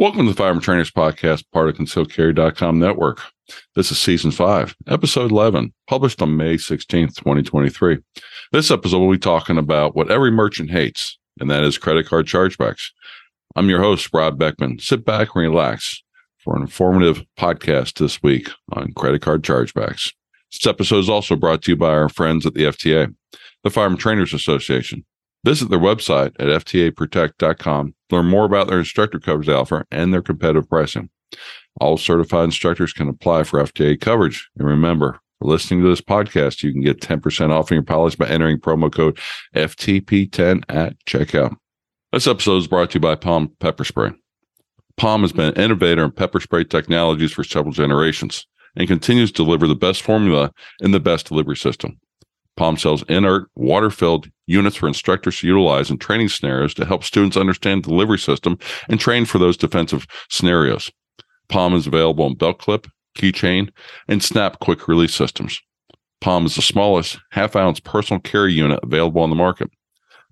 Welcome to the Firearm Trainers Podcast, part of ConcealedCarry.com network. This is season five, episode 11, published on May 16th, 2023. This episode will be talking about what every merchant hates, and that is credit card chargebacks. I'm your host, Rob Beckman. Sit back and relax for an informative podcast this week on credit card chargebacks. This episode is also brought to you by our friends at the FTA, the Firearm Trainers Association. Visit their website at ftaprotect.com learn more about their instructor coverage offer and their competitive pricing. All certified instructors can apply for FTA coverage. And remember, for listening to this podcast, you can get 10% off your policy by entering promo code FTP10 at checkout. This episode is brought to you by POM Pepper Spray. POM has been an innovator in pepper spray technologies for several generations and continues to deliver the best formula in the best delivery system. POM sells inert, water filled units for instructors to utilize in training scenarios to help students understand the delivery system and train for those defensive scenarios. POM is available in belt clip, keychain, and snap quick release systems. POM is the smallest half ounce personal carry unit available on the market.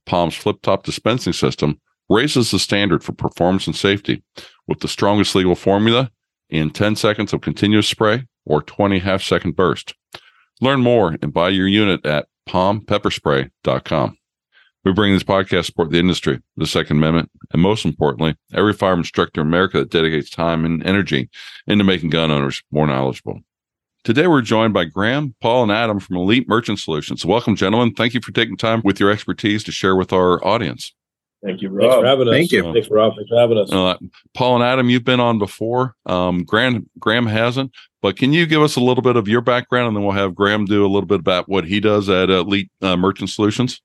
POM's flip top dispensing system raises the standard for performance and safety with the strongest legal formula in 10 seconds of continuous spray or 20 half second burst. Learn more and buy your unit at pompepperspray.com. We bring this podcast to support the industry, the Second Amendment, and most importantly, every firearm instructor in America that dedicates time and energy into making gun owners more knowledgeable. Today, we're joined by Graham, Paul, and Adam from Elite Merchant Solutions. Welcome, gentlemen. Thank you for taking time with your expertise to share with our audience. Thank you, Rob. Thanks for having us. Thank you. Thanks, Rob. Thanks for having us. Uh, Paul and Adam, you've been on before. Um, Graham, Graham hasn't, but can you give us a little bit of your background, and then we'll have Graham do a little bit about what he does at Elite uh, Merchant Solutions.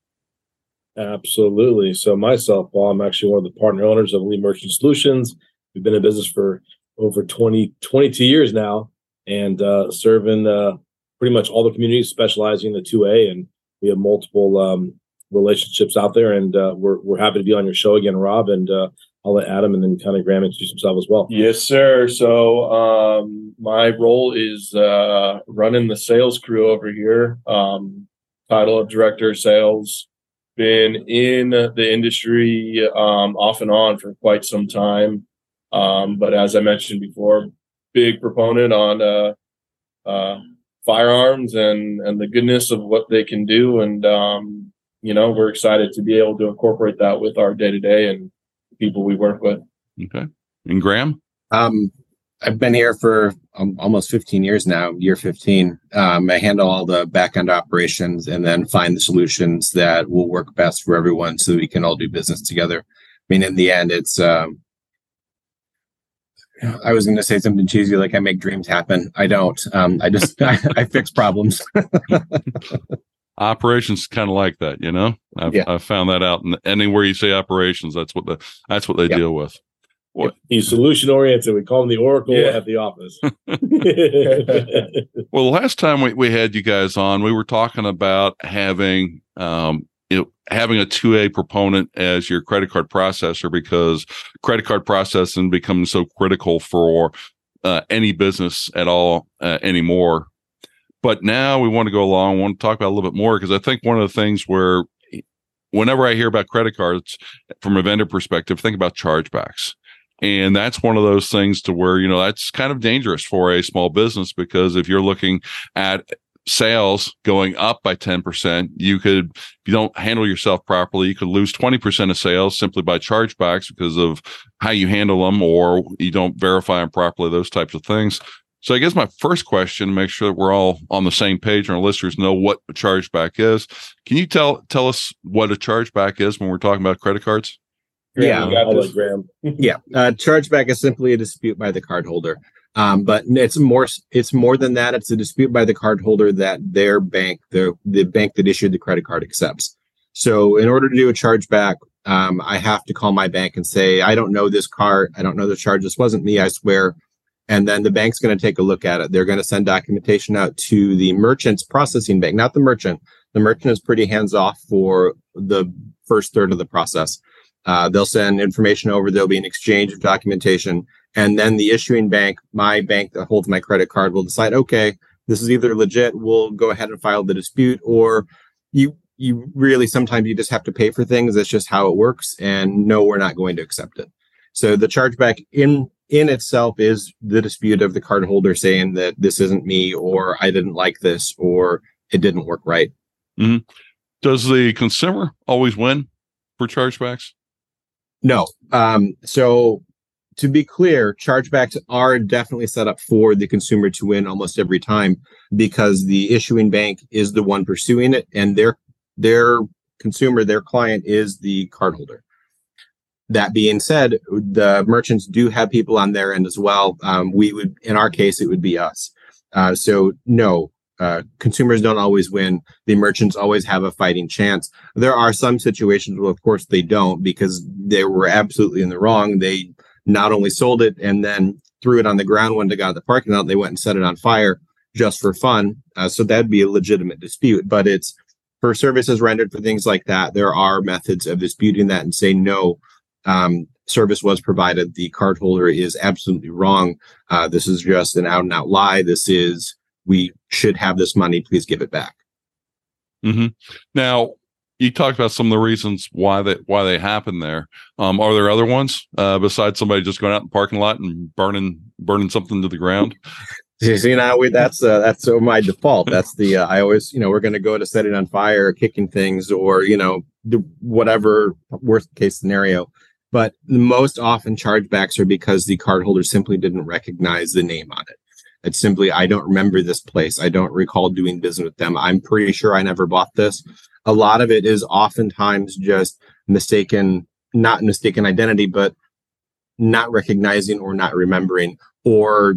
Absolutely. So myself, well, I'm actually one of the partner owners of Elite Merchant Solutions. We've been in business for over 20, 22 years now, and uh, serving uh, pretty much all the communities, specializing in the 2A, and we have multiple um, relationships out there. And uh, we're we're happy to be on your show again, Rob. And uh, I'll let Adam and then kind of Graham introduce himself as well. Yes, sir. So um, my role is uh, running the sales crew over here. Um, title of director of sales. Been in the industry um, off and on for quite some time. Um, but as I mentioned before, big proponent on uh, uh, firearms and and the goodness of what they can do and um, you know, we're excited to be able to incorporate that with our day to day and people we work with. Okay. And Graham? Um, I've been here for um, almost 15 years now, year 15. Um, I handle all the back end operations and then find the solutions that will work best for everyone so we can all do business together. I mean, in the end, it's, um, I was going to say something cheesy like I make dreams happen. I don't. Um, I just I, I fix problems. operations kind of like that you know I've, yeah. I've found that out and anywhere you say operations that's what the that's what they deal with what? He's solution oriented. We call him the Oracle yeah. at the office. well, last time we, we had you guys on, we were talking about having um, you know, having a 2A proponent as your credit card processor because credit card processing becomes so critical for uh, any business at all uh, anymore. But now we want to go along, want to talk about a little bit more because I think one of the things where whenever I hear about credit cards from a vendor perspective, think about chargebacks. And that's one of those things to where, you know, that's kind of dangerous for a small business because if you're looking at sales going up by 10%, you could, if you don't handle yourself properly, you could lose 20% of sales simply by chargebacks because of how you handle them or you don't verify them properly, those types of things. So I guess my first question, to make sure that we're all on the same page and our listeners know what a chargeback is. Can you tell tell us what a chargeback is when we're talking about credit cards? Yeah, Graham. yeah, uh, chargeback is simply a dispute by the cardholder. Um, but it's more it's more than that. It's a dispute by the cardholder that their bank, the the bank that issued the credit card, accepts. So in order to do a chargeback, um, I have to call my bank and say, I don't know this card. I don't know the charge. This wasn't me. I swear and then the bank's going to take a look at it. They're going to send documentation out to the merchant's processing bank, not the merchant. The merchant is pretty hands off for the first third of the process. Uh, they'll send information over. There'll be an exchange of documentation, and then the issuing bank, my bank that holds my credit card, will decide, okay, this is either legit. We'll go ahead and file the dispute, or you you really sometimes you just have to pay for things. That's just how it works. And no, we're not going to accept it. So the chargeback in in itself is the dispute of the cardholder saying that this isn't me or I didn't like this or it didn't work right. Mm-hmm. Does the consumer always win for chargebacks? No. Um, so to be clear, chargebacks are definitely set up for the consumer to win almost every time because the issuing bank is the one pursuing it and their their consumer, their client is the cardholder. That being said, the merchants do have people on their end as well. Um, we would, in our case, it would be us. Uh, so no, uh, consumers don't always win. The merchants always have a fighting chance. There are some situations where, of course, they don't because they were absolutely in the wrong. They not only sold it and then threw it on the ground when they got the parking lot, they went and set it on fire just for fun. Uh, so that'd be a legitimate dispute. But it's for services rendered for things like that. There are methods of disputing that and say no um, service was provided. The cardholder is absolutely wrong. Uh, this is just an out and out lie. This is, we should have this money. Please give it back. Mm-hmm. Now, you talked about some of the reasons why they why they happen there. Um, are there other ones uh, besides somebody just going out in the parking lot and burning burning something to the ground? See now we, that's uh, that's uh, my default. That's the uh, I always you know we're going to go to setting on fire, kicking things, or you know whatever worst case scenario. But the most often chargebacks are because the cardholder simply didn't recognize the name on it. It's simply, I don't remember this place. I don't recall doing business with them. I'm pretty sure I never bought this. A lot of it is oftentimes just mistaken, not mistaken identity, but not recognizing or not remembering or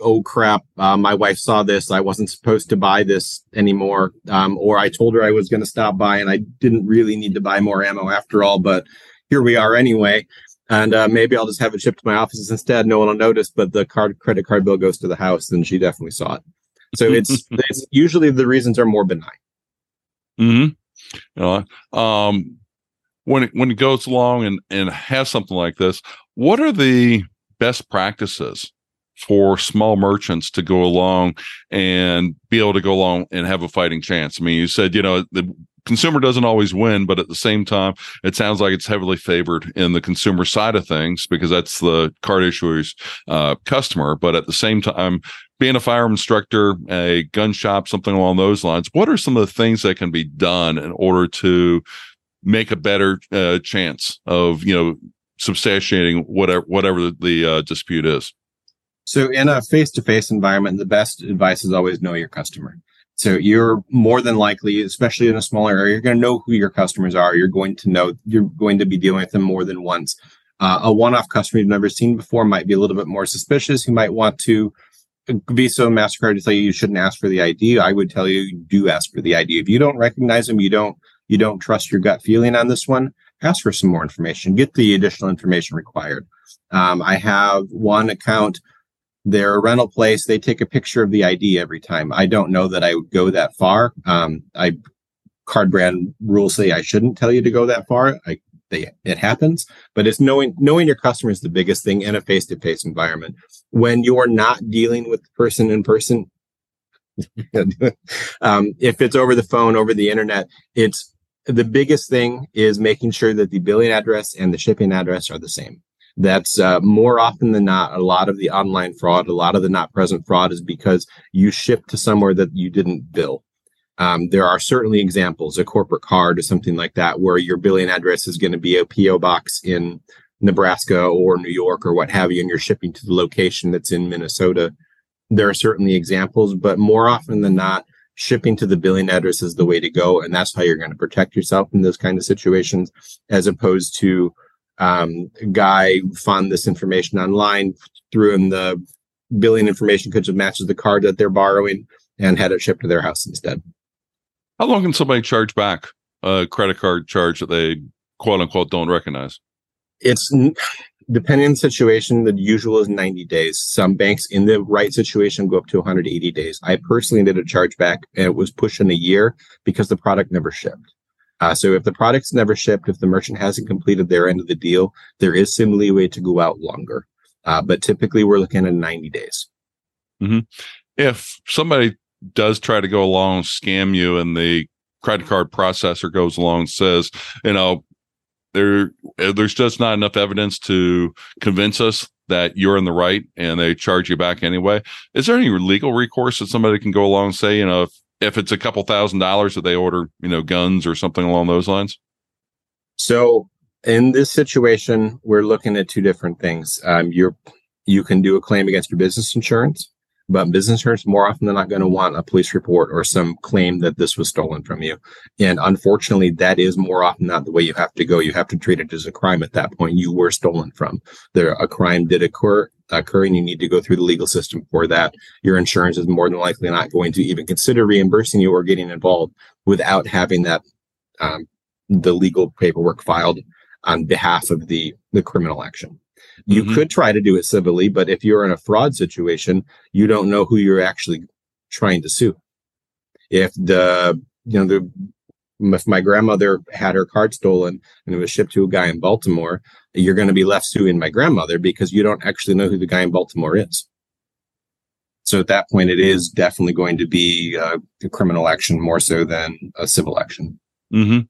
oh crap uh, my wife saw this i wasn't supposed to buy this anymore um, or i told her i was going to stop by and i didn't really need to buy more ammo after all but here we are anyway. And uh, maybe I'll just have it shipped to my offices instead. No one will notice, but the card credit card bill goes to the house, and she definitely saw it. So it's it's usually the reasons are more benign. Hmm. Know, um, when it, when it goes along and and has something like this, what are the best practices for small merchants to go along and be able to go along and have a fighting chance? I mean, you said you know the consumer doesn't always win, but at the same time, it sounds like it's heavily favored in the consumer side of things because that's the card issuer's uh, customer. But at the same time, being a firearm instructor, a gun shop, something along those lines, what are some of the things that can be done in order to make a better uh, chance of you know substantiating whatever whatever the, uh, dispute is? So, in a face-to-face environment, the best advice is always know your customer. So you're more than likely, especially in a smaller area, you're going to know who your customers are. You're going to know you're going to be dealing with them more than once. Uh, a one-off customer you've never seen before might be a little bit more suspicious. You might want to Visa and Mastercard to tell you you shouldn't ask for the ID. I would tell you, you do ask for the ID. If you don't recognize them, you don't you don't trust your gut feeling on this one. Ask for some more information. Get the additional information required. Um, I have one account they're a rental place. They take a picture of the ID every time. I don't know that I would go that far. Um, I card brand rules say I shouldn't tell you to go that far. I they it happens, but it's knowing knowing your customer is the biggest thing in a face to face environment. When you're not dealing with the person in person, um, if it's over the phone, over the internet, it's the biggest thing is making sure that the billing address and the shipping address are the same that's uh, more often than not a lot of the online fraud a lot of the not present fraud is because you ship to somewhere that you didn't bill. Um, there are certainly examples a corporate card or something like that where your billing address is going to be a po box in nebraska or new york or what have you and you're shipping to the location that's in minnesota. There are certainly examples but more often than not shipping to the billing address is the way to go and that's how you're going to protect yourself in those kind of situations as opposed to um, guy found this information online, threw in the billing information because it matches the card that they're borrowing, and had it shipped to their house instead. How long can somebody charge back a credit card charge that they quote unquote don't recognize? It's depending on the situation. The usual is 90 days. Some banks in the right situation go up to 180 days. I personally did a chargeback and it was pushing a year because the product never shipped. Uh, so if the product's never shipped, if the merchant hasn't completed their end of the deal, there is some leeway to go out longer. Uh, but typically we're looking at 90 days. Mm-hmm. If somebody does try to go along, scam you, and the credit card processor goes along and says, you know, there uh, there's just not enough evidence to convince us that you're in the right and they charge you back anyway. Is there any legal recourse that somebody can go along and say, you know, if, if it's a couple thousand dollars that they order, you know, guns or something along those lines? So in this situation, we're looking at two different things. Um, you're you can do a claim against your business insurance, but business insurance more often than not going to want a police report or some claim that this was stolen from you. And unfortunately, that is more often not the way you have to go. You have to treat it as a crime at that point. You were stolen from. There, a crime did occur, occur, and you need to go through the legal system for that. Your insurance is more than likely not going to even consider reimbursing you or getting involved without having that um, the legal paperwork filed on behalf of the the criminal action. You mm-hmm. could try to do it civilly, but if you're in a fraud situation, you don't know who you're actually trying to sue. If the you know the if my grandmother had her card stolen and it was shipped to a guy in Baltimore, you're going to be left suing my grandmother because you don't actually know who the guy in Baltimore is. So at that point, it is definitely going to be a, a criminal action more so than a civil action. Mm-hmm.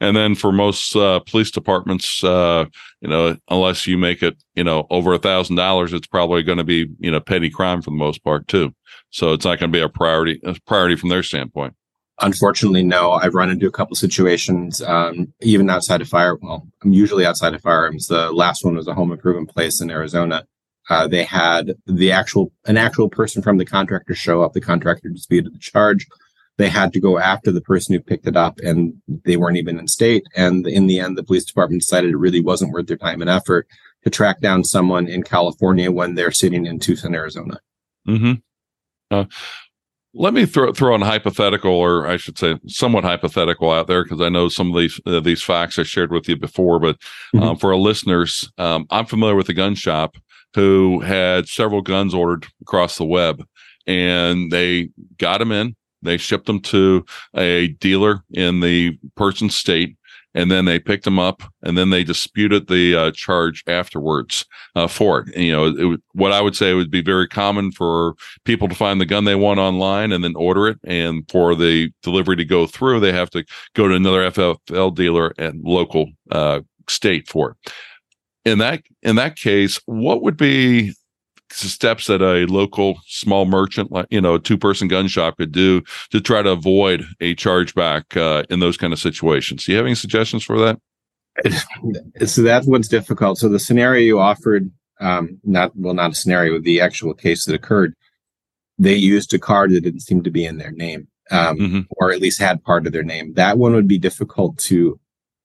And then for most uh, police departments, uh, you know, unless you make it, you know, over a thousand dollars, it's probably going to be, you know, petty crime for the most part too. So it's not going to be a priority, a priority from their standpoint. Unfortunately, no. I've run into a couple situations, um, even outside of fire. Well, I'm usually outside of firearms. The last one was a home improvement place in Arizona. Uh, they had the actual an actual person from the contractor show up. The contractor disputed the charge they had to go after the person who picked it up and they weren't even in state. And in the end, the police department decided it really wasn't worth their time and effort to track down someone in California when they're sitting in Tucson, Arizona. Mm-hmm. Uh, let me throw throw a hypothetical, or I should say, somewhat hypothetical out there, because I know some of these uh, these facts I shared with you before. But mm-hmm. um, for our listeners, um, I'm familiar with a gun shop who had several guns ordered across the web, and they got them in. They shipped them to a dealer in the person's state, and then they picked them up, and then they disputed the uh, charge afterwards uh, for it. And, you know, it, what I would say would be very common for people to find the gun they want online and then order it, and for the delivery to go through, they have to go to another FFL dealer and local uh, state for it. In that in that case, what would be steps that a local small merchant, like you know, two person gun shop could do to try to avoid a chargeback uh, in those kind of situations? Do you have any suggestions for that? So that one's difficult. So the scenario you offered, um, not well, not a scenario, the actual case that occurred, they used a card that didn't seem to be in their name, um, mm-hmm. or at least had part of their name. That one would be difficult to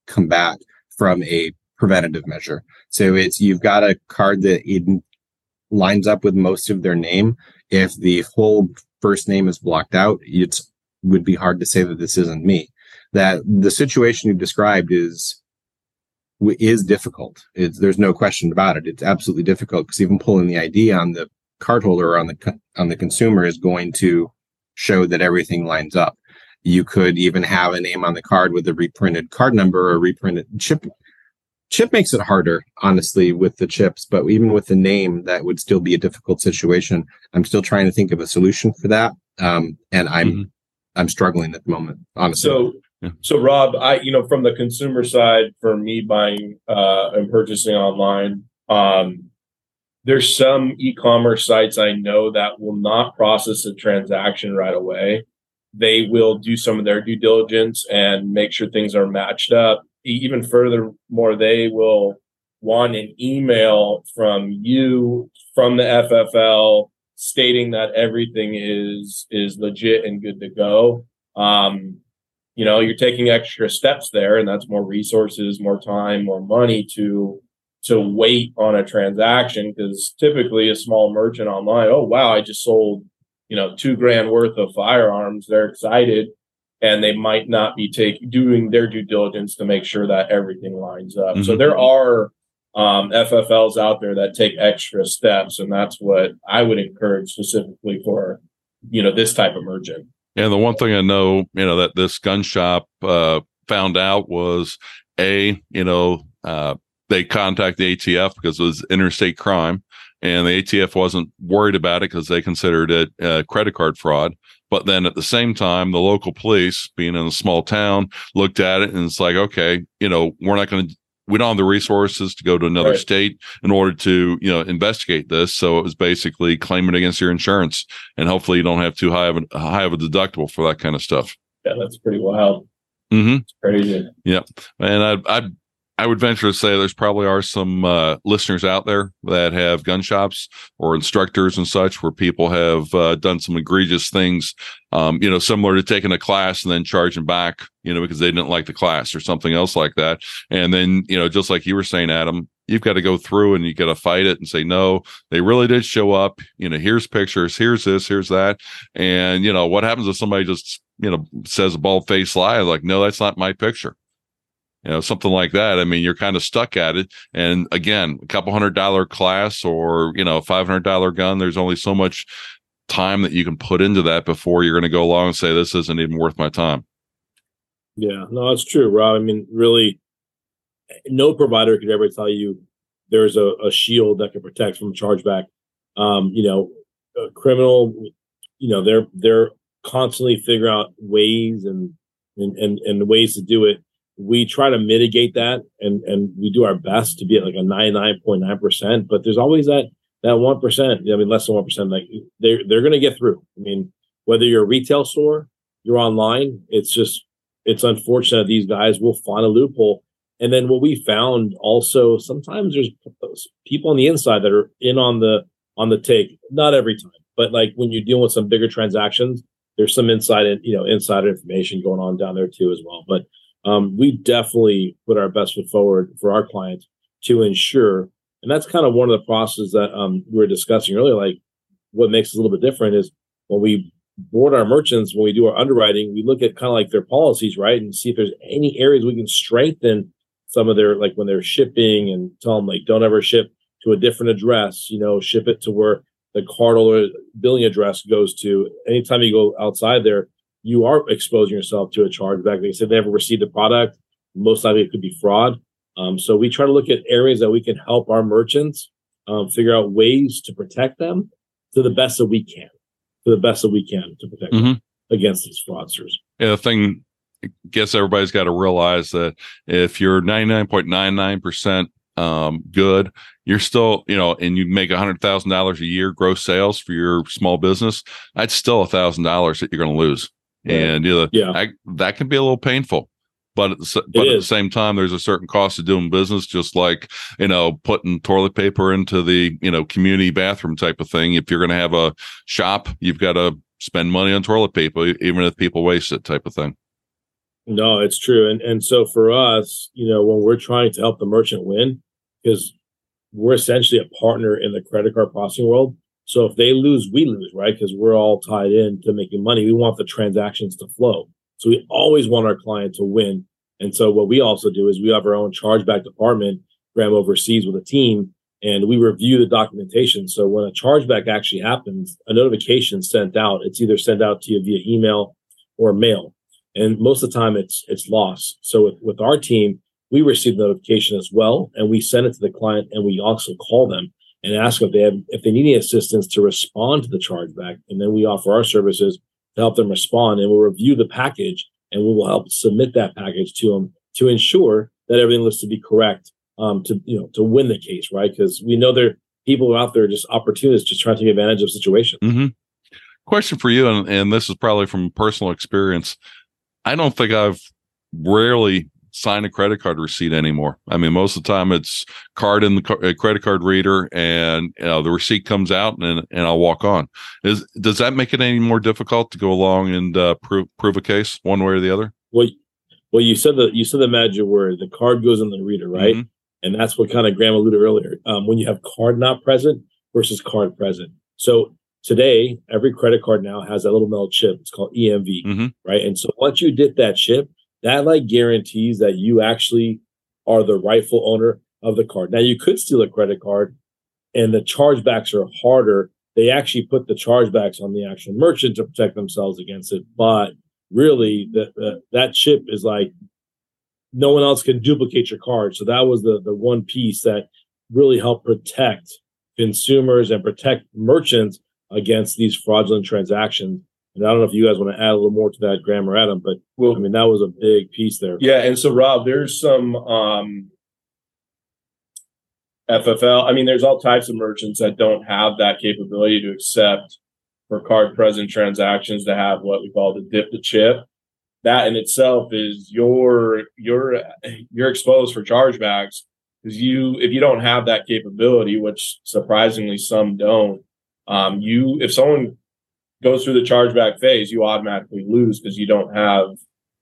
combat from a preventative measure. So it's you've got a card that lines up with most of their name. If the whole first name is blocked out, it would be hard to say that this isn't me. That the situation you described is is difficult. It's, there's no question about it. It's absolutely difficult because even pulling the ID on the cardholder or on the on the consumer is going to show that everything lines up. You could even have a name on the card with a reprinted card number or reprinted chip chip makes it harder honestly with the chips but even with the name that would still be a difficult situation i'm still trying to think of a solution for that um, and i'm mm-hmm. i'm struggling at the moment honestly so yeah. so rob i you know from the consumer side for me buying uh and purchasing online um there's some e-commerce sites i know that will not process a transaction right away they will do some of their due diligence and make sure things are matched up even furthermore, they will want an email from you from the FFL stating that everything is is legit and good to go. Um, you know, you're taking extra steps there, and that's more resources, more time, more money to to wait on a transaction because typically a small merchant online, oh wow, I just sold you know two grand worth of firearms. They're excited and they might not be taking doing their due diligence to make sure that everything lines up. Mm-hmm. So there are um, FFLs out there that take extra steps, and that's what I would encourage specifically for you know this type of merchant. And the one thing I know, you know, that this gun shop uh, found out was a, you know, uh, they contact the ATF because it was interstate crime, and the ATF wasn't worried about it because they considered it uh, credit card fraud. But then at the same time, the local police, being in a small town, looked at it and it's like, okay, you know, we're not going to we don't have the resources to go to another Right. state in order to you know investigate this. So it was basically claim it against your insurance, and hopefully you don't have too high of a high of a deductible for that kind of stuff. Yeah, that's pretty wild. Mm-hmm. It's crazy. Yep. And I, I, I would venture to say there's probably are some uh, listeners out there that have gun shops or instructors and such where people have uh, done some egregious things, um, you know, similar to taking a class and then charging back, you know, because they didn't like the class or something else like that. And then, you know, just like you were saying, Adam, you've got to go through and you got to fight it and say, no, they really did show up. You know, here's pictures, here's this, here's that. And, you know, what happens if somebody just, you know, says a bald faced lie like, no, that's not my picture you know something like that i mean you're kind of stuck at it and again a couple hundred dollar class or you know a five hundred dollar gun there's only so much time that you can put into that before you're going to go along and say this isn't even worth my time Yeah, no, that's true, Rob. I mean, really, no provider could ever tell you there's a, a shield that can protect from chargeback. Um, you know, a criminal, you know, they're they're constantly figuring out ways and and and, and ways to do it. We try to mitigate that, and and we do our best to be at like a ninety nine point nine percent. But there's always that that one percent. I mean, less than one percent. Like they're they're going to get through. I mean, whether you're a retail store, you're online. It's just it's unfortunate these guys will find a loophole. And then what we found also sometimes there's people on the inside that are in on the on the take. Not every time, but like when you're dealing with some bigger transactions, there's some inside you know insider information going on down there too as well. But um, we definitely put our best foot forward for our clients to ensure, and that's kind of one of the processes that um, we were discussing earlier. Like what makes us a little bit different is when we board our merchants when we do our underwriting, we look at kind of like their policies, right, and see if there's any areas we can strengthen some of their like when they're shipping and tell them like don't ever ship to a different address, you know, ship it to where the cardholder billing address goes to. Anytime you go outside there, you are exposing yourself to a chargeback. They said they never received the product. Most likely it could be fraud. Um, so we try to look at areas that we can help our merchants um, figure out ways to protect them to the best that we can to the best that we can to protect Mhm. them against these fraudsters. yeah the thing I guess everybody's got to realize that if you're 99.99% um, good you're still you know and you make a hundred thousand dollars a year gross sales for your small business that's still a thousand dollars that you're going to lose Right. and you know, Yeah. I, that can be a little painful but at the, but at the same time there's a certain cost of doing business just like you know putting toilet paper into the you know community bathroom type of thing if you're going to have a shop you've got to spend money on toilet paper even if people waste it type of thing No, it's true. And and so for us, you know, when we're trying to help the merchant win, because we're essentially a partner in the credit card processing world. So if they lose, we lose, right? Because we're all tied in to making money. We want the transactions to flow. So we always want our client to win. And so what we also do is we have our own chargeback department, Graham oversees with a team, and we review the documentation. So when a chargeback actually happens, a notification sent out. It's either sent out to you via email or mail and most of the time it's it's lost. So with, with our team, we receive the notification as well, and we send it to the client, and we also call them and ask if they have if they need any assistance to respond to the chargeback, and then we offer our services to help them respond, and we'll review the package, and we will help submit that package to them to ensure that everything looks to be correct, um, to you know to win the case, right? Because we know there are people out there just opportunists just trying to take advantage of situations. hmm Question for you, and, and this is probably from personal experience. I don't think I've rarely signed a credit card receipt anymore. I mean, most of the time it's card in the ca- uh, credit card reader, and you know, the receipt comes out, and and I'll walk on. Is does that make it any more difficult to go along and uh, prove prove a case one way or the other? Well, well, you said the you said the magic word. The card goes in the reader, right? Mhm. And that's what kind of Graham alluded earlier. Um, when you have card not present versus card present. So today, every credit card now has that little metal chip. It's called EMV, Mhm. right? And so once you did that chip, that like guarantees that you actually are the rightful owner of the card. Now you could steal a credit card, and the chargebacks are harder. They actually put the chargebacks on the actual merchant to protect themselves against it, but really that that that chip is like no one else can duplicate your card. So that was the the one piece that really helped protect consumers and protect merchants against these fraudulent transactions. And I don't know if you guys want to add a little more to that, Graham or Adam, but Well, I mean that was a big piece there. Yeah, and so Rob, there's some um FFL. I mean, there's all types of merchants that don't have that capability to accept for card present transactions to have what we call the dip the chip. That in itself is your you're you're exposed for chargebacks because you if you don't have that capability, which surprisingly some don't, um, you if someone goes through the chargeback phase, you automatically lose because you don't have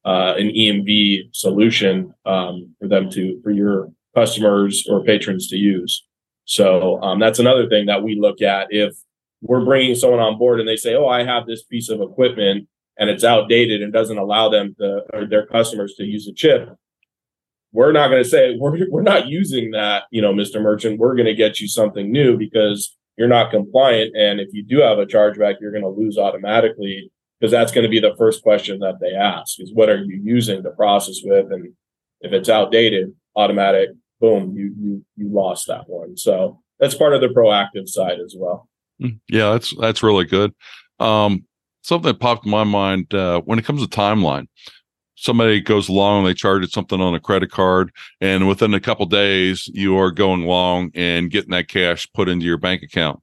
uh, an EMV solution um, for them to for your customers or patrons to use. So um, that's another thing that we look at if we're bringing someone on board and they say, "Oh, I have this piece of equipment and it's outdated and doesn't allow them to or their customers to use a chip." We're not going to say we're we're not using that, you know, Mr. Merchant. We're going to get you something new because you're not compliant, and if you do have a chargeback, you're going to lose automatically because that's going to be the first question that they ask: is what are you using the process with, and if it's outdated, automatic, boom, you you you lost that one. So that's part of the proactive side as well. Mm, yeah, that's that's really good. Um, something that popped in my mind uh, when it comes to timeline. Somebody goes along, they charge something on a credit card, and within a couple days, you are going along and getting that cash put into your bank account.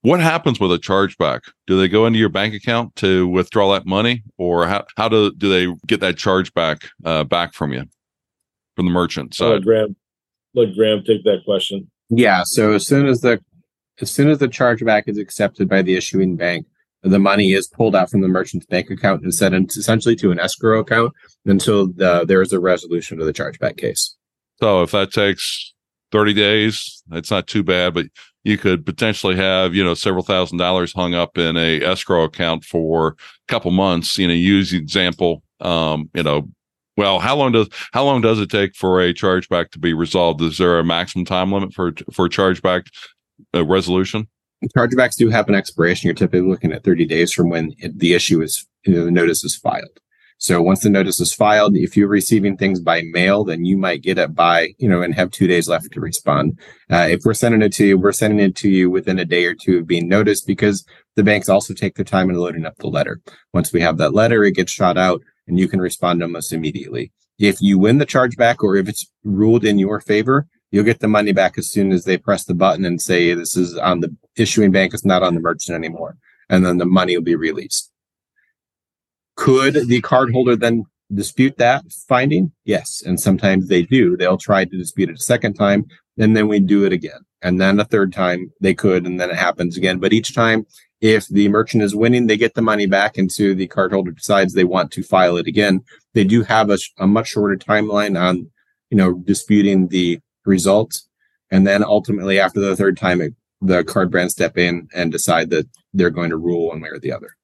What happens with a chargeback? Do they go into your bank account to withdraw that money, or how, how do do they get that chargeback uh, back from you from the merchant side? Let Graham, let Graham take that question. Yeah. So as soon as the as soon as the chargeback is accepted by the issuing bank, the money is pulled out from the merchant's bank account and sent essentially to an escrow account until the, there is a resolution to the chargeback case. So if that takes 30 days, that's not too bad, but you could potentially have, you know, several thousand dollars hung up in a escrow account for a couple months. You know, use the example, um, you know, well, how long does how long does it take for a chargeback to be resolved? Is there a maximum time limit for for a chargeback uh, resolution? Chargebacks do have an expiration. You're typically looking at 30 days from when it, the issue is you know, the notice is filed. So once the notice is filed, if you're receiving things by mail, then you might get it by, you know, and have two days left to respond. Uh, if we're sending it to you, we're sending it to you within a day or two of being noticed because the banks also take their time in loading up the letter. Once we have that letter, it gets shot out and you can respond almost immediately. If you win the chargeback or if it's ruled in your favor, you'll get the money back as soon as they press the button and say this is on the issuing bank, it's not on the merchant anymore. And then the money will be released. Could the cardholder then dispute that finding? Yes. And sometimes they do. They'll try to dispute it a second time, and then we do it again. And then a third time they could, and then it happens again. But each time, if the merchant is winning, they get the money back, and so the cardholder decides they want to file it again. They do have a, a much shorter timeline on, you know, disputing the results. And then ultimately, after the third time, it, the card brands step in and decide that they're going to rule one way or the other.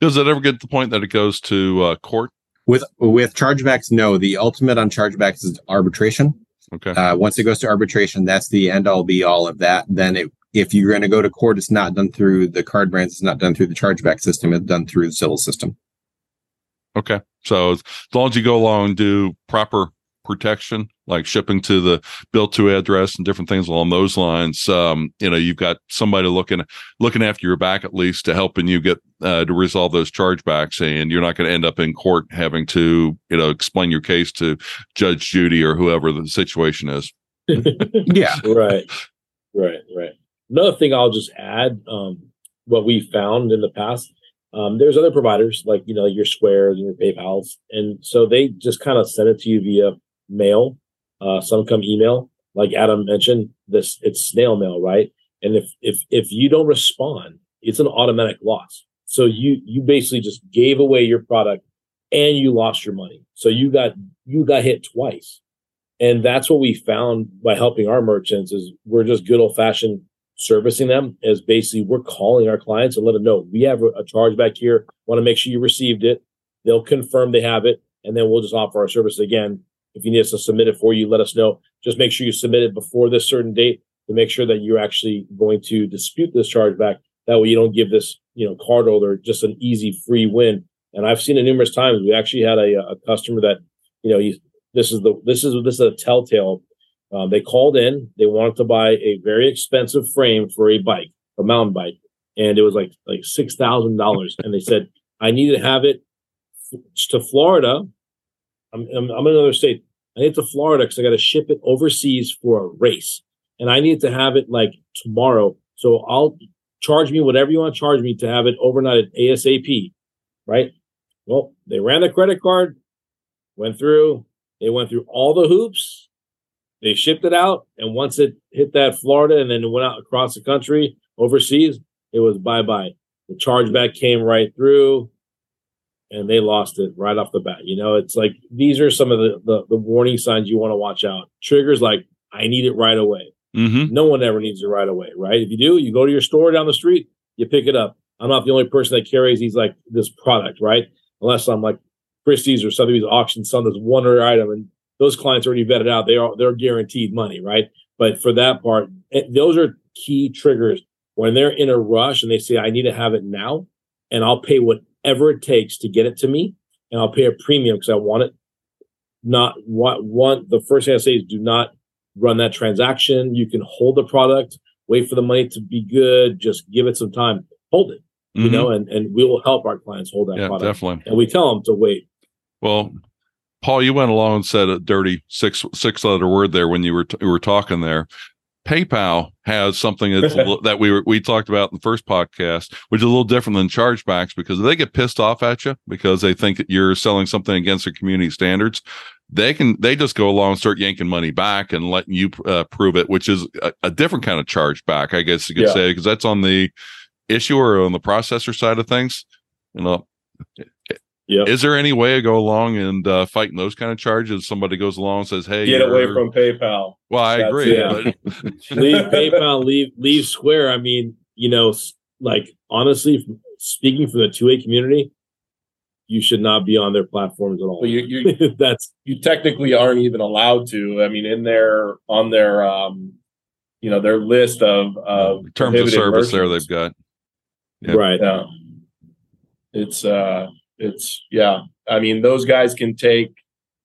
Does it ever get to the point that it goes to uh, court? With with chargebacks, no. The ultimate on chargebacks is arbitration. Okay. Uh, once it goes to arbitration, that's the end all be all of that. Then it, if you're going to go to court, it's not done through the card brands. It's not done through the chargeback system. It's done through the civil system. Okay. So as long as you go along do proper protection, like shipping to the bill to address and different things along those lines. Um, you know, you've got somebody looking looking after your back at least to helping you get uh, to resolve those chargebacks, and you're not going to end up in court having to you know explain your case to Judge Judy or whoever the situation is. yeah, right, right, right. Another thing I'll just add, um, what we found in the past um, there's other providers like you know your Squares and your PayPal's, and so they just kind of send it to you via mail. Uh, some come email, like Adam mentioned. This it's snail mail, right? And if if if you don't respond, it's an automatic loss. So you you basically just gave away your product and you lost your money. So you got you got hit twice. And that's what we found by helping our merchants is we're just good old fashioned servicing them is basically we're calling our clients and let them know we have a, chargeback here. Want to make sure you received it. They'll confirm they have it, and then we'll just offer our service again if you need us to submit it for you, let us know. Just make sure you submit it before this certain date to make sure that you're actually going to dispute this chargeback. That way you don't give this, you know, card holder just an easy free win. And I've seen it numerous times. We actually had a, a customer that, you know, he's this is the this is this is a telltale. Um, they called in. They wanted to buy a very expensive frame for a bike, a mountain bike, and it was like like six thousand dollars. And they said, "I need to have it to Florida I'm, I'm, I'm in another state. I need to Florida because I got to ship it overseas for a race. and I need to have it like tomorrow. So I'll charge me whatever you want to charge me to have it overnight at ASAP, right? Well, they ran the credit card, went through, they went through all the hoops, they shipped it out, and once it hit that Florida and then it went out across the country, overseas, it was bye bye. The chargeback came right through, and they lost it right off the bat. You know, it's like these are some of the the, the warning signs you want to watch out. Triggers like I need it right away. Mm-hmm. No one ever needs it right away, right? If you do, you go to your store down the street, you pick it up. I'm not the only person that carries these like this product, right? Unless I'm like Christie's or Sotheby's auction, some this one other item, and those clients already vetted out. They are they're guaranteed money, right? But for that part, it, eh, those are key triggers when they're in a rush and they say, "I need to have it now," and I'll pay whatever it takes to get it to me, and I'll pay a premium because I want it. Not want want the first thing I say is do not run that transaction. You can hold the product, wait for the money to be good, just give it some time, hold it, mm-hmm. you know, and, and we will help our clients hold that yeah, product. Definitely. And we tell them to wait. Well, Paul, you went along and said a dirty six six letter word there when you were t- you were talking there. PayPal has something that we were, we talked about in the first podcast, which is a little different than chargebacks because they get pissed off at you because they think that you're selling something against their community standards they can they just go along and start yanking money back and letting you uh, prove it which is a, a, different kind of chargeback, i guess you could yeah. say because that's on the issuer or on the processor side of things you know yeah. Is there any way to go along and uh, fighting those kind of charges? Somebody goes along and says, "Hey, get away from PayPal." Well, I That's, agree. Yeah. But... leave PayPal, leave leave Square. I mean, you know, like honestly, speaking for the two A community, you should not be on their platforms at all. But you, you that's you technically aren't even allowed to. I mean, in their on their um, you know, their list of of terms of service there they've got. Yep. Right. Yeah. It's uh it's yeah. I mean, those guys can take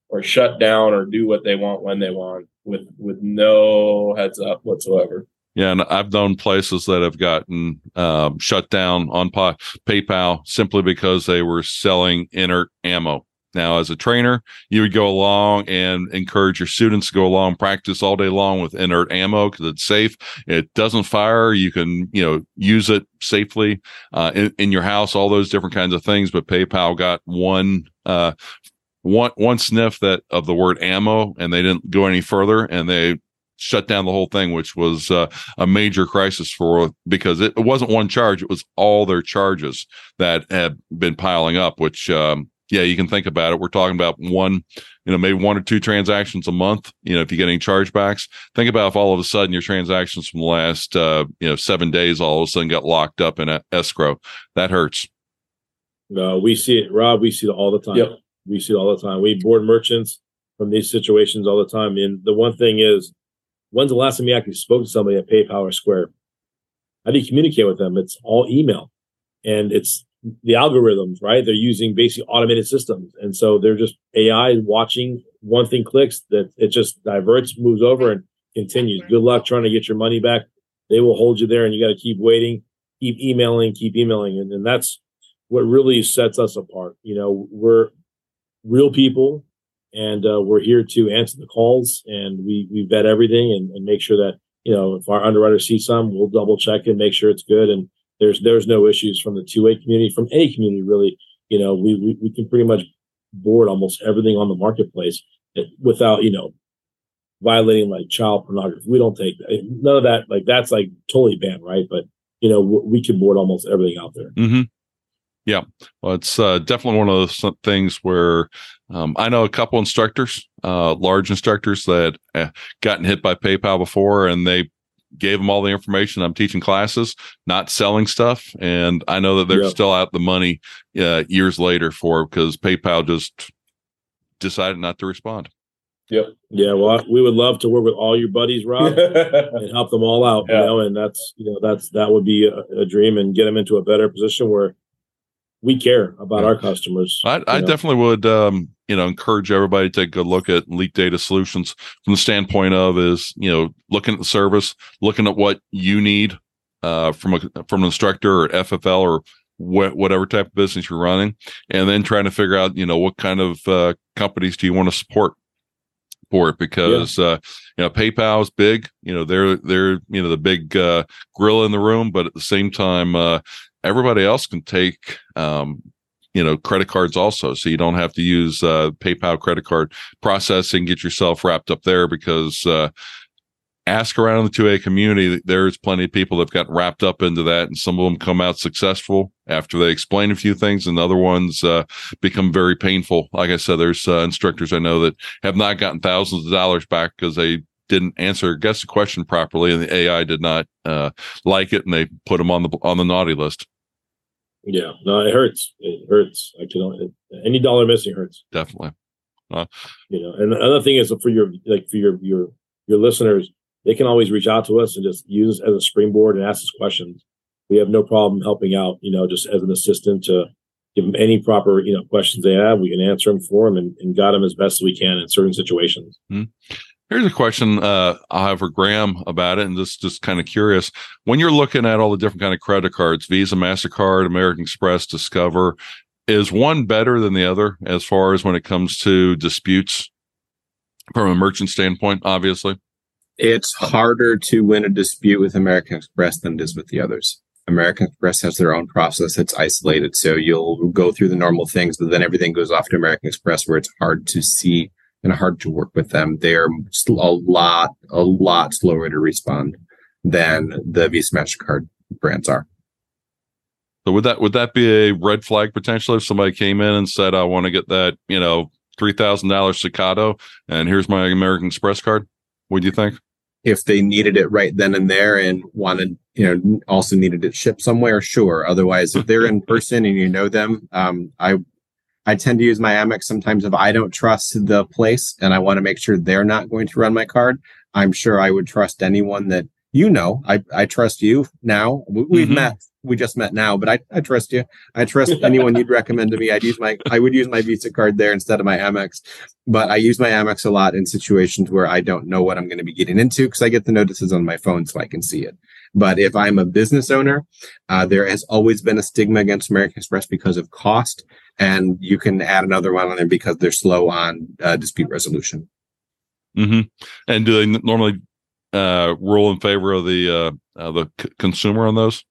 or shut down or do what they want when they want with with no heads up whatsoever. Yeah, and I've known places that have gotten um, shut down on PayPal simply because they were selling inert ammo. Now, as a trainer, you would go along and encourage your students to go along, practice all day long with inert ammo because it's safe. It doesn't fire. You can, you know, use it safely uh, in, in, your house. All those different kinds of things. But PayPal got one uh, one one sniff that of the word ammo, and they didn't go any further, and they shut down the whole thing, which was uh, a major crisis for because it, it, wasn't one charge; it was all their charges that had been piling up. Which, um, yeah, you can think about it. We're talking about one, you know, maybe one or two transactions a month. You know, if you get any chargebacks, think about if all of a sudden your transactions from the last, uh, you know, seven days all of a sudden got locked up in escrow. That hurts. No, we see it, Rob. We see it all the time. Yep. We see it all the time. We board merchants from these situations all the time. And the one thing is, when's the last time you actually spoke to somebody at PayPal or Square? How do you communicate with them? It's all email and it's the algorithms, right? They're using basically automated systems. And so they're just AI watching one thing clicks that it just diverts, moves over and continues. Good luck trying to get your money back. They will hold you there and you got to keep waiting, keep emailing, keep emailing. And, and that's what really sets us apart. You know, we're real people and uh, we're here to answer the calls and we we vet everything and, and make sure that you know if our underwriter sees some we'll double check and make sure it's good and there's there's no issues from the 2A community from any community really. You know we, we we can pretty much board almost everything on the marketplace without you know violating like child pornography. We don't take none of that like that's like totally banned right? But you know we can board almost everything out there. Mm-hmm. Yeah, well, it's uh, definitely one of those things where um, I know a couple instructors, uh, large instructors that uh, gotten hit by PayPal before, and they gave them all the information. I'm teaching classes, not selling stuff, and I know that they're yep. still out the money uh, years later for because PayPal just decided not to respond. Yep. Yeah. Well, we would love to work with all your buddies, Rob, and help them all out. Yeah. You know, and that's you know that's that would be a, a dream and get them into a better position where we care about yeah. our customers. I, I definitely would, um, you know, encourage everybody to take a look at Elite Data Solutions from the standpoint of is, you know, looking at the service, looking at what you need uh, from a from an instructor or FFL or wh- whatever type of business you're running, and then trying to figure out, you know, what kind of uh, companies do you want to support for it because yeah. uh, you know PayPal is big. You know they're they're you know the big uh, grill in the room, but at the same time, uh, everybody else can take um, you know credit cards also. So you don't have to use uh, paypal credit card processing get yourself wrapped up there because uh, ask around in the 2a community. There's plenty of people that have gotten wrapped up into that and some of them come out successful after they explain a few things and other ones uh, become very painful. Like i said there's uh, instructors i know that have not gotten thousands of dollars back because they didn't answer guess the question properly and the ai did not uh, like it and they put them on the on the naughty list yeah, no, it hurts. It hurts. I can any dollar missing hurts. Definitely. Uh, you know, and the other thing is for your like for your your your listeners, they can always reach out to us and just use as a springboard and ask us questions. We have no problem helping out. You know, just as an assistant to give them any proper you know questions they have. We can answer them for them and, and guide them as best as we can in certain situations. Mm-hmm. Here's a question uh, I have for Graham about it, and just just kind of curious. When you're looking at all the different kind of credit cards, Visa, Mastercard, American Express, Discover, is one better than the other as far as when it comes to disputes from a merchant standpoint? Obviously, it's harder to win a dispute with American Express than it is with the others. American Express has their own process. It's isolated. So you'll go through the normal things, but then everything goes off to American Express where it's hard to see and hard to work with them. They're a lot, a lot slower to respond than the Visa Mastercard brands are. So would that would that be a red flag potentially if somebody came in and said, "I want to get that, you know, three thousand dollars Staccato, and here's my American Express card"? What do you think? If they needed it right then and there and wanted, you know, also needed it shipped somewhere, sure. Otherwise, if they're in person and you know them, um, I I tend to use my Amex sometimes if I don't trust the place and I want to make sure they're not going to run my card. I'm sure I would trust anyone that you know. I, I trust you now. We, have mm-hmm. met. We just met now, but I, I trust you. I trust anyone you'd recommend to me. I'd use my I would use my Visa card there instead of my Amex. But I use my Amex a lot in situations where I don't know what I'm going to be getting into because I get the notices on my phone so I can see it. But if I'm a business owner, uh, there has always been a stigma against American Express because of cost and you can add another one on there because they're slow on uh, dispute resolution. Mm-hmm. And do they normally uh, rule in favor of the uh, uh, the c- consumer on those?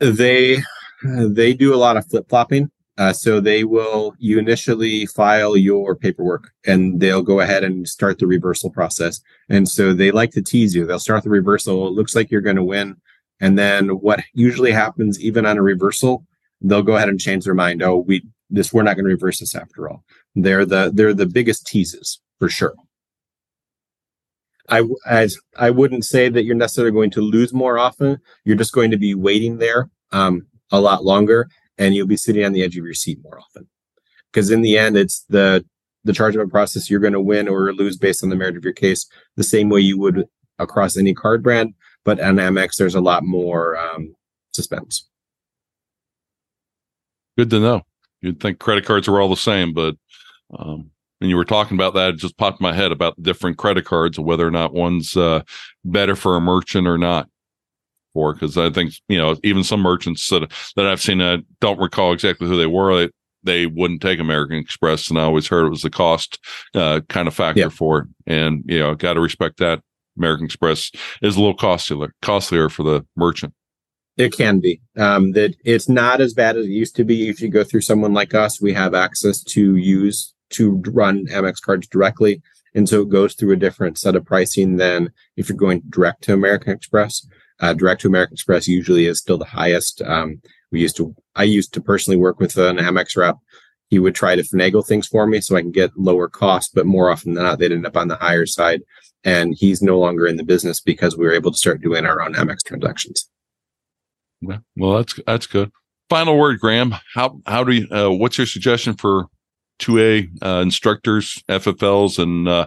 They they do a lot of flip flopping. Uh, so they will you initially file your paperwork and they'll go ahead and start the reversal process. And so they like to tease you. They'll start the reversal. It looks like you're going to win. And then what usually happens, even on a reversal, they'll go ahead and change their mind. Oh, we this we're not going to reverse this after all. They're the they're the biggest teases for sure. I as I wouldn't say that you're necessarily going to lose more often. You're just going to be waiting there um, a lot longer, and you'll be sitting on the edge of your seat more often. Because in the end, it's the the chargement process you're going to win or lose based on the merit of your case, the same way you would across any card brand. But on Amex, there's a lot more um, suspense. Good to know. You'd think credit cards were all the same, but um, when you were talking about that, it just popped in my head about different credit cards, and whether or not one's uh, better for a merchant or not. For because I think you know even some merchants that that I've seen, I don't recall exactly who they were. They, they wouldn't take American Express, and I always heard it was the cost uh, kind of factor for it. And you know, got to respect that. American Express is a little costlier costlier for the merchant. It can be. Um, that it's not as bad as it used to be. If you go through someone like us, we have access to use to run Amex cards directly, and so it goes through a different set of pricing than if you're going direct to American Express. Uh, direct to American Express usually is still the highest. Um, we used to. I used to personally work with an Amex rep. He would try to finagle things for me so I can get lower cost, but more often than not, they'd end up on the higher side. And he's no longer in the business because we were able to start doing our own Amex transactions. Well, that's that's good. Final word, Graham. How how do you? Uh, what's your suggestion for two A uh, instructors, FFLs, and uh,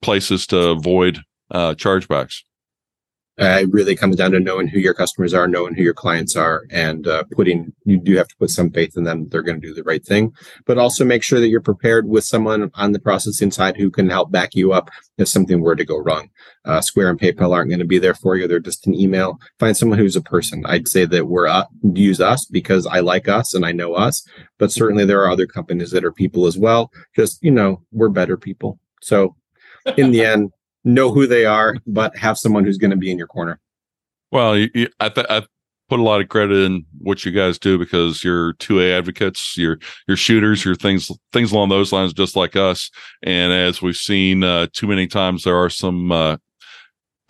places to avoid uh, chargebacks? Uh, it really comes down to knowing who your customers are, knowing who your clients are, and uh, putting you do have to put some faith in them. They're going to do the right thing, but also make sure that you're prepared with someone on the processing side who can help back you up if something were to go wrong. Uh, Square and PayPal aren't going to be there for you; they're just an email. Find someone who's a person. I'd say that we're uh, use us because I like us and I know us, but certainly there are other companies that are people as well. Just you know, we're better people. So in the end, know who they are, but have someone who's going to be in your corner. Well, you, you, I, th- I put a lot of credit in what you guys do because you're 2A advocates, you're you're shooters, you're things things along those lines, just like us. And as we've seen uh, too many times, there are some uh,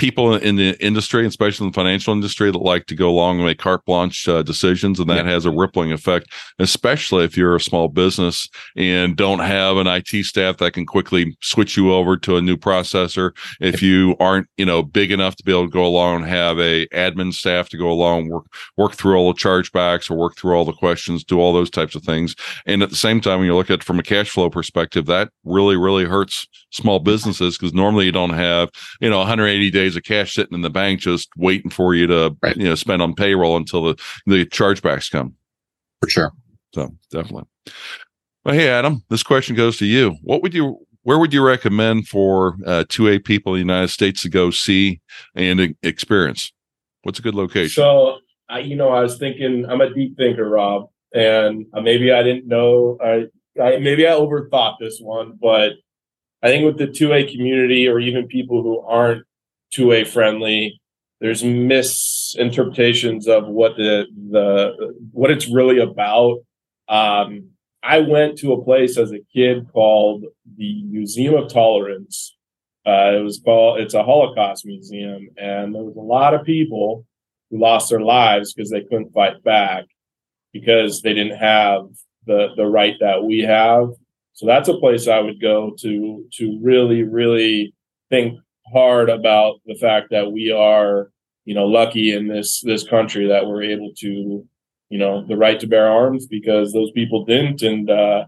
people in the industry, especially in the financial industry, that like to go along and make carte blanche uh, decisions, and that yeah. has a rippling effect, especially if you're a small business and don't have an IT staff that can quickly switch you over to a new processor. If you aren't, you know, big enough to be able to go along and have a admin staff to go along work work through all the chargebacks or work through all the questions, do all those types of things, and at the same time, when you look at it from a cash flow perspective, that really really hurts small businesses because normally you don't have you know 180 days days of cash sitting in the bank just waiting for you to right. you know spend on payroll until the the chargebacks come. For sure. So definitely. Well, hey Adam, this question goes to you. What would you where would you recommend for uh, 2A people in the United States to go see and experience? What's a good location? So, I, you know, I was thinking, I'm a deep thinker, Rob, and uh, maybe I didn't know, I, I maybe I overthought this one, but I think with the 2A community or even people who aren't 2A friendly. There's misinterpretations of what the the what it's really about. Um, I went to a place as a kid called the Museum of Tolerance. Uh, it was called it's a Holocaust museum, and there was a lot of people who lost their lives because they couldn't fight back because they didn't have the the right that we have. So that's a place I would go to to really really think hard about the fact that we are, you know, lucky in this this country that we're able to, you know, the right to bear arms because those people didn't, and uh,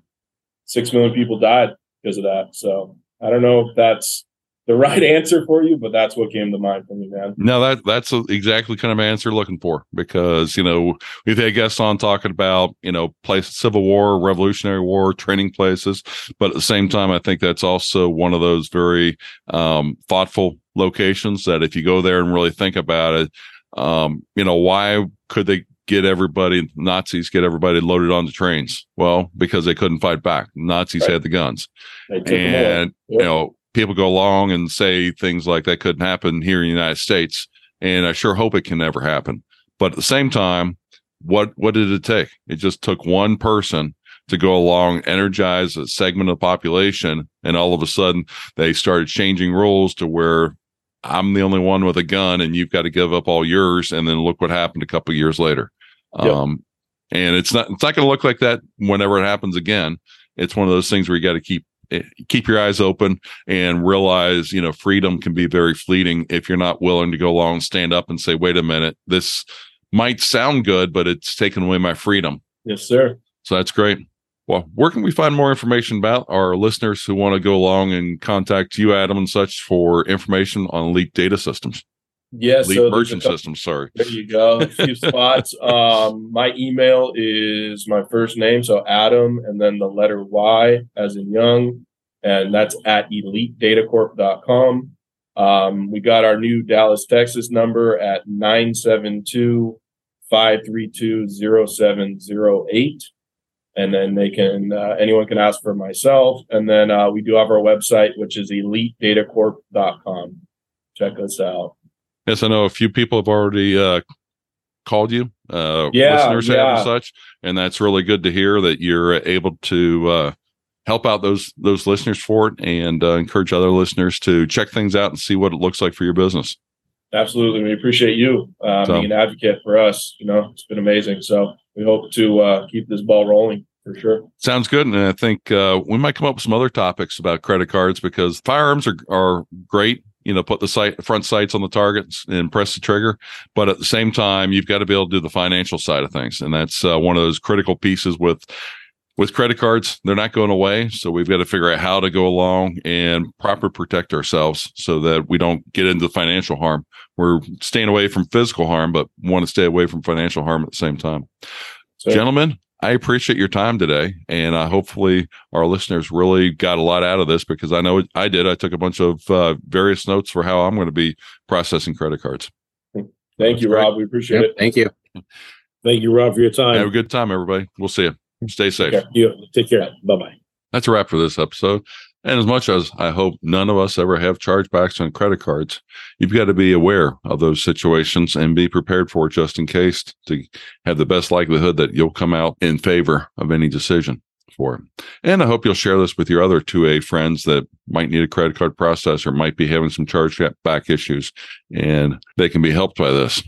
six million people died because of that. So I don't know if that's the right answer for you, but that's what came to mind for me, man. No, that that's exactly kind of answer looking for because you know we've had guests on talking about you know place Civil War, Revolutionary War, training places, but at the same time, I think that's also one of those very um, thoughtful locations that if you go there and really think about it, um, you know, why could they get everybody Nazis get everybody loaded on the trains? Well, because they couldn't fight back. Nazis right. had the guns, and yep. you know people go along and say things like that couldn't happen here in the United States. And I sure hope it can never happen. But at the same time, what what did it take? It just took one person to go along, energize a segment of the population, and all of a sudden they started changing rules to where I'm the only one with a gun and you've got to give up all yours. And then look what happened a couple years later. Yep. Um, and it's not it's not going to look like that whenever it happens again. It's one of those things where you got to keep Eh, keep your eyes open and realize you know freedom can be very fleeting if you're not willing to go along stand up and say wait a minute this might sound good but it's taken away my freedom. Yes sir. So that's great. Well where can we find more information about our listeners who want to go along and contact you adam and such for information on elite data systems Yes, yeah, so merchant system. Sorry. There you go. A few spots. Um, my email is my first name, so Adam, and then the letter Y as in Young, and that's at elitedatacorp.com. Um, we got our new Dallas, Texas number at 972 532 0708. And then they can, uh, anyone can ask for myself. And then uh, we do have our website, which is elitedatacorp.com. Check us out. Yes, I know a few people have already uh, called you, uh, yeah, listeners yeah. have and such, and that's really good to hear that you're able to uh, help out those those listeners for it and uh, encourage other listeners to check things out and see what it looks like for your business. Absolutely, we appreciate you uh, so, being an advocate for us. You know, it's been amazing. So we hope to uh, keep this ball rolling for sure. Sounds good. And I think uh, we might come up with some other topics about credit cards because firearms are, are great you know, put the sight front sights on the targets and press the trigger. But at the same time, you've got to be able to do the financial side of things, and that's uh, one of those critical pieces with with credit cards. They're not going away, so we've got to figure out how to go along and proper protect ourselves so that we don't get into financial harm. We're staying away from physical harm, but want to stay away from financial harm at the same time. So, Gentlemen, I appreciate your time today, and uh, hopefully our listeners really got a lot out of this because I know I did. I took a bunch of uh, various notes for how I'm going to be processing credit cards. Thank That's you, great. Rob. We appreciate yep. it. Thank you. Thank you, Rob, for your time. Have a good time, everybody. We'll see you. Stay safe. Take care. You take care. Bye bye. That's a wrap for this episode. And as much as I hope none of us ever have chargebacks on credit cards, you've got to be aware of those situations and be prepared for it just in case to have the best likelihood that you'll come out in favor of any decision for it. And I hope you'll share this with your other 2A friends that might need a credit card processor, might be having some chargeback issues, and they can be helped by this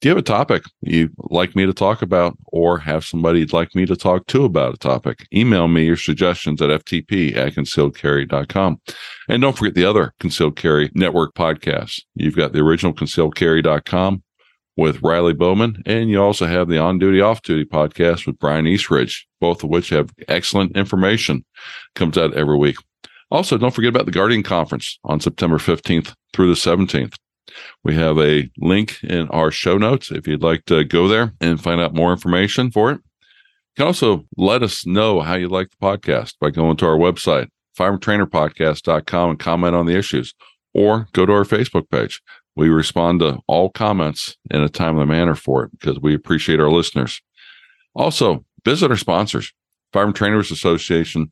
do you have a topic you'd like me to talk about or have somebody you'd like me to talk to about a topic? Email me your suggestions at ftp at concealedcarry.com. And don't forget the other Concealed Carry Network podcasts. You've got the original concealedcarry.com with Riley Bowman, and you also have the On Duty Off Duty podcast with Brian Eastridge, both of which have excellent information. Comes out every week. Also, don't forget about the Guardian Conference on September 15th through the 17th. We have a link in our show notes if you'd like to go there and find out more information for it. You can also let us know how you like the podcast by going to our website, firearmtrainerpodcast.com, and comment on the issues, or go to our Facebook page. We respond to all comments in a timely manner for it because we appreciate our listeners. Also, visit our sponsors. Firearm Trainers Association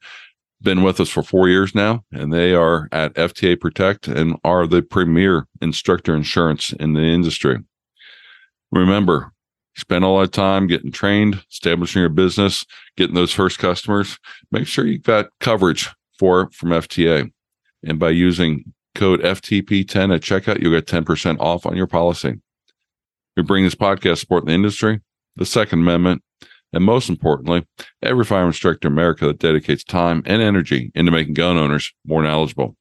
been with us for four years now, and they are at FTA Protect and are the premier instructor insurance in the industry. Remember, spend a lot of time getting trained, establishing your business, getting those first customers. Make sure you've got coverage for from FTA. And by using code FTP10 at checkout, you'll get 10% off on your policy. We bring this podcast support in the industry, the Second Amendment, and most importantly, every firearm instructor in America that dedicates time and energy into making gun owners more knowledgeable.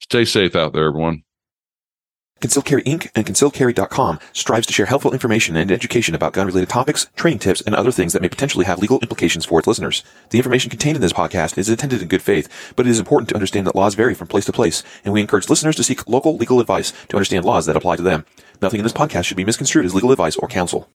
Stay safe out there, everyone. Concealed Carry Inc. and ConcealedCarry.com strives to share helpful information and education about gun-related topics, training tips, and other things that may potentially have legal implications for its listeners. The information contained in this podcast is intended in good faith, but it is important to understand that laws vary from place to place, and we encourage listeners to seek local legal advice to understand laws that apply to them. Nothing in this podcast should be misconstrued as legal advice or counsel.